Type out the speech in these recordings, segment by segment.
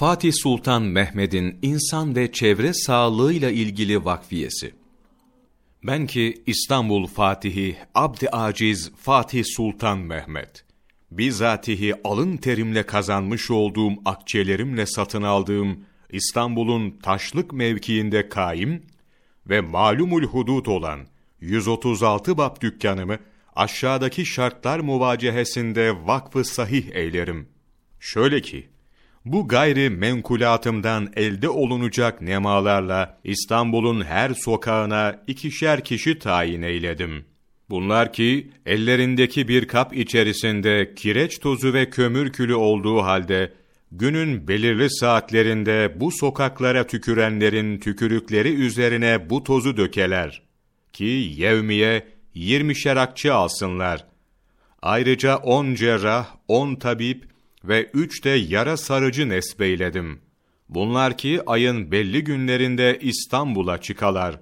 Fatih Sultan Mehmed'in insan ve çevre sağlığıyla ilgili vakfiyesi. Ben ki İstanbul Fatihi Abd Aciz Fatih Sultan Mehmet bizatihi alın terimle kazanmış olduğum akçelerimle satın aldığım İstanbul'un taşlık mevkiinde kaim ve malumul hudut olan 136 bab dükkanımı aşağıdaki şartlar muvacehesinde vakfı sahih eylerim. Şöyle ki, bu gayri menkulatımdan elde olunacak nemalarla İstanbul'un her sokağına ikişer kişi tayin eyledim. Bunlar ki ellerindeki bir kap içerisinde kireç tozu ve kömür külü olduğu halde günün belirli saatlerinde bu sokaklara tükürenlerin tükürükleri üzerine bu tozu dökeler ki yevmiye yirmişer akçe alsınlar. Ayrıca on cerrah, on tabip ve üç de yara sarıcı nesbeyledim. Bunlar ki ayın belli günlerinde İstanbul'a çıkalar.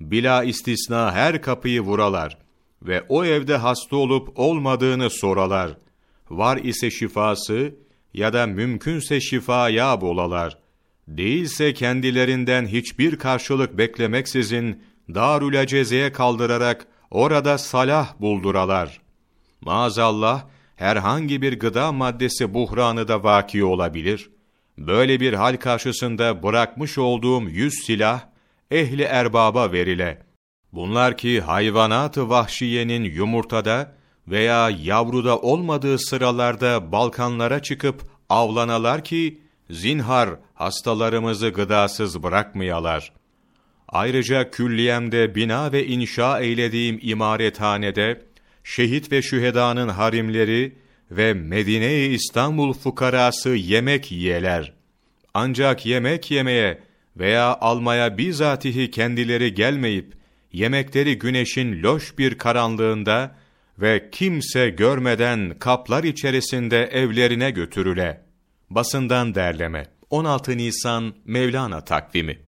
Bila istisna her kapıyı vuralar ve o evde hasta olup olmadığını soralar. Var ise şifası ya da mümkünse şifaya bolalar. Değilse kendilerinden hiçbir karşılık beklemeksizin Darül Aceze'ye kaldırarak orada salah bulduralar. Maazallah herhangi bir gıda maddesi buhranı da vaki olabilir. Böyle bir hal karşısında bırakmış olduğum yüz silah, ehli erbaba verile. Bunlar ki hayvanat-ı vahşiyenin yumurtada veya yavruda olmadığı sıralarda Balkanlara çıkıp avlanalar ki, zinhar hastalarımızı gıdasız bırakmayalar. Ayrıca külliyemde bina ve inşa eylediğim imarethanede, şehit ve şühedanın harimleri ve Medine-i İstanbul fukarası yemek yiyeler. Ancak yemek yemeye veya almaya bizatihi kendileri gelmeyip, yemekleri güneşin loş bir karanlığında ve kimse görmeden kaplar içerisinde evlerine götürüle. Basından derleme 16 Nisan Mevlana takvimi